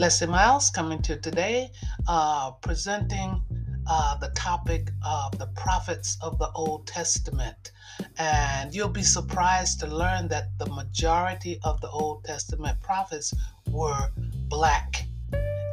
Lessie Myles coming to today, uh, presenting uh, the topic of the prophets of the Old Testament. And you'll be surprised to learn that the majority of the Old Testament prophets were black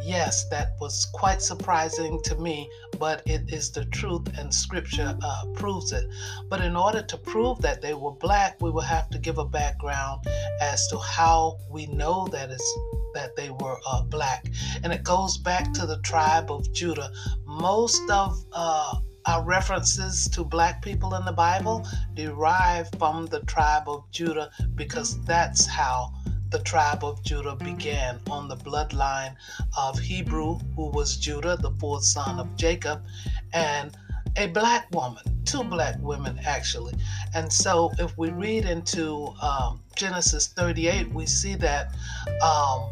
yes, that was quite surprising to me, but it is the truth and scripture uh, proves it. But in order to prove that they were black, we will have to give a background as to how we know that it's that they were uh, black. And it goes back to the tribe of Judah. Most of uh, our references to black people in the Bible derive from the tribe of Judah because that's how the tribe of Judah began on the bloodline of Hebrew, who was Judah, the fourth son of Jacob, and a black woman, two black women actually. And so if we read into um, Genesis 38, we see that um,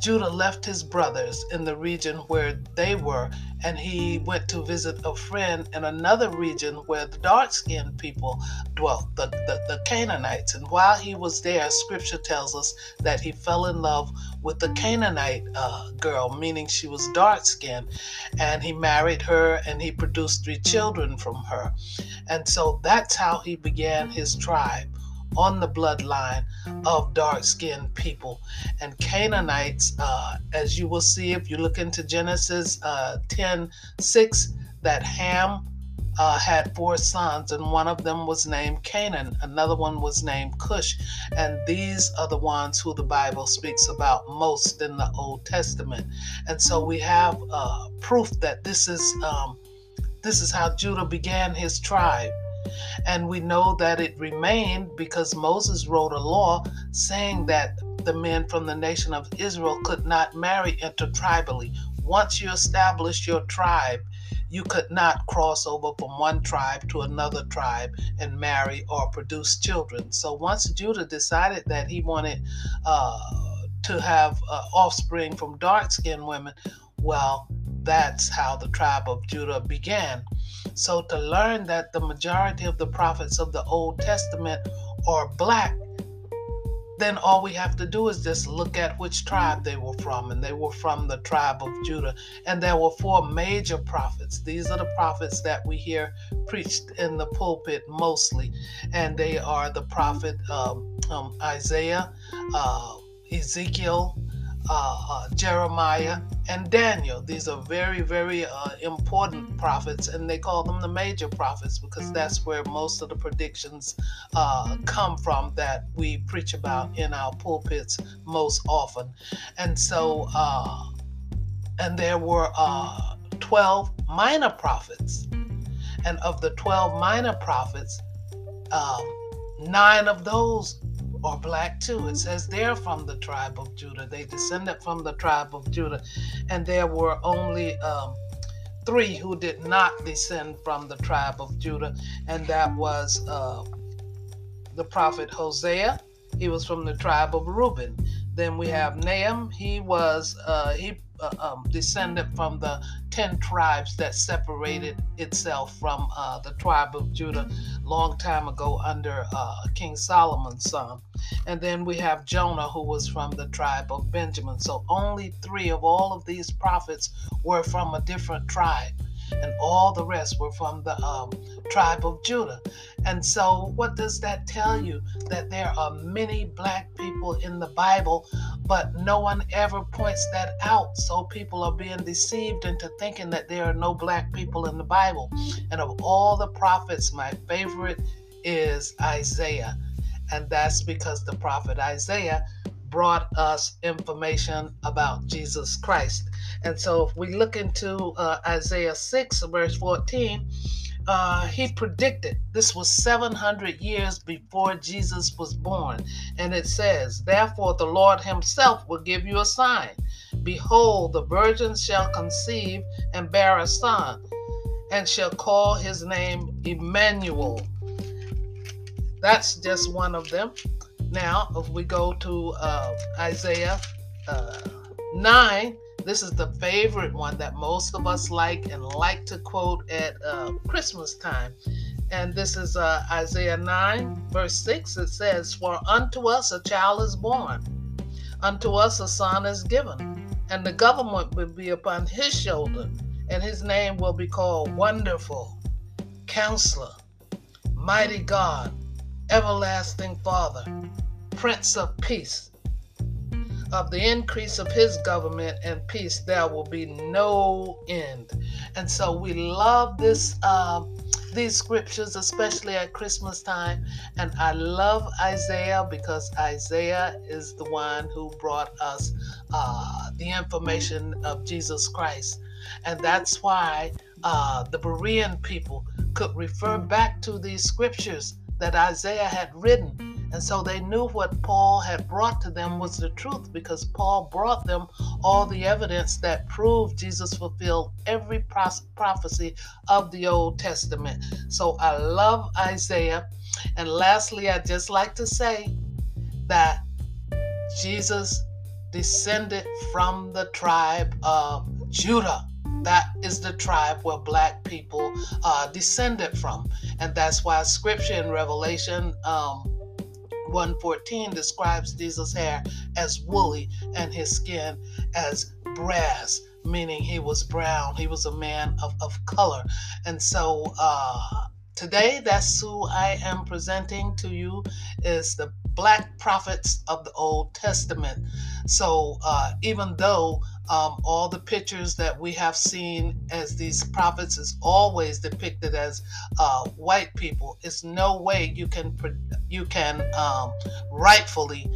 Judah left his brothers in the region where they were, and he went to visit a friend in another region where the dark skinned people dwelt, the, the, the, Canaanites. And while he was there, scripture tells us that he fell in love with the Canaanite uh, girl, meaning she was dark skinned, and he married her and he produced three children from her. And so that's how he began his tribe on the bloodline of dark skinned people. And Canaanites, uh, as you will see if you look into Genesis uh, 10 6, that Ham uh, had four sons, and one of them was named Canaan, another one was named Cush, and these are the ones who the Bible speaks about most in the Old Testament. And so we have uh, proof that this is um, this is how Judah began his tribe. And we know that it remained because Moses wrote a law saying that the men from the nation of Israel could not marry intertribally. Once you establish your tribe, you could not cross over from one tribe to another tribe and marry or produce children. So once Judah decided that he wanted uh, to have uh, offspring from dark skinned women, well, that's how the tribe of Judah began. So, to learn that the majority of the prophets of the Old Testament are black, then all we have to do is just look at which tribe they were from. And they were from the tribe of Judah. And there were four major prophets. These are the prophets that we hear preached in the pulpit mostly. And they are the prophet um, um, Isaiah, uh, Ezekiel, uh, uh, Jeremiah, and Daniel. These are very, very uh, important prophets, and they call them the major prophets because that's where most of the predictions uh, come from that we preach about in our pulpits most often. And so, and there were uh, 12 minor prophets. And of the 12 minor prophets, nine of those or black too. It says they're from the tribe of Judah. They descended from the tribe of Judah. And there were only um, three who did not descend from the tribe of Judah, and that was uh, the prophet Hosea. He was from the tribe of Reuben. Then we have Nahum. He was uh, he uh, um, descended from the 10 tribes that separated itself from uh, the tribe of Judah long time ago under uh, King Solomon's son. And then we have Jonah, who was from the tribe of Benjamin. So only three of all of these prophets were from a different tribe and all the rest were from the um, tribe of Judah. And so, what does that tell you? That there are many black people in the Bible, but no one ever points that out. So, people are being deceived into thinking that there are no black people in the Bible. And of all the prophets, my favorite is Isaiah. And that's because the prophet Isaiah brought us information about Jesus Christ. And so if we look into uh, Isaiah 6, verse 14, uh, he predicted this was 700 years before Jesus was born. And it says, Therefore the Lord himself will give you a sign. Behold, the virgin shall conceive and bear a son, and shall call his name Emmanuel. That's just one of them. Now, if we go to uh, Isaiah uh, 9, this is the favorite one that most of us like and like to quote at uh, Christmas time. And this is uh, Isaiah 9, verse 6. It says, For unto us a child is born, unto us a son is given, and the government will be upon his shoulder, and his name will be called Wonderful, Counselor, Mighty God, Everlasting Father, Prince of Peace. Of the increase of his government and peace, there will be no end. And so we love this. Uh, these scriptures, especially at Christmas time. And I love Isaiah because Isaiah is the one who brought us uh, the information of Jesus Christ. And that's why uh, the Berean people could refer back to these scriptures that Isaiah had written and so they knew what Paul had brought to them was the truth because Paul brought them all the evidence that proved Jesus fulfilled every prophecy of the Old Testament. So I love Isaiah. And lastly, I'd just like to say that Jesus descended from the tribe of Judah. That is the tribe where black people uh, descended from. And that's why scripture in Revelation um, 114 describes Jesus' hair as woolly and his skin as brass, meaning he was brown. He was a man of, of color. And so uh, today, that's who I am presenting to you is the black prophets of the Old Testament. So uh, even though um, all the pictures that we have seen as these prophets is always depicted as uh, white people, it's no way you can you can um, rightfully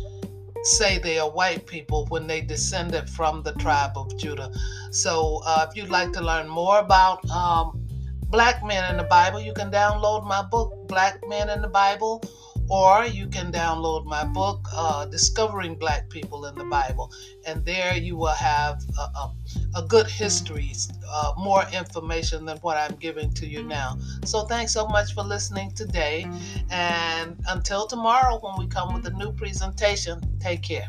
say they are white people when they descended from the tribe of Judah. So uh, if you'd like to learn more about um, black men in the Bible, you can download my book, Black Men in the Bible or you can download my book, uh, Discovering Black People in the Bible. And there you will have a, a, a good history, uh, more information than what I'm giving to you now. So thanks so much for listening today. And until tomorrow, when we come with a new presentation, take care.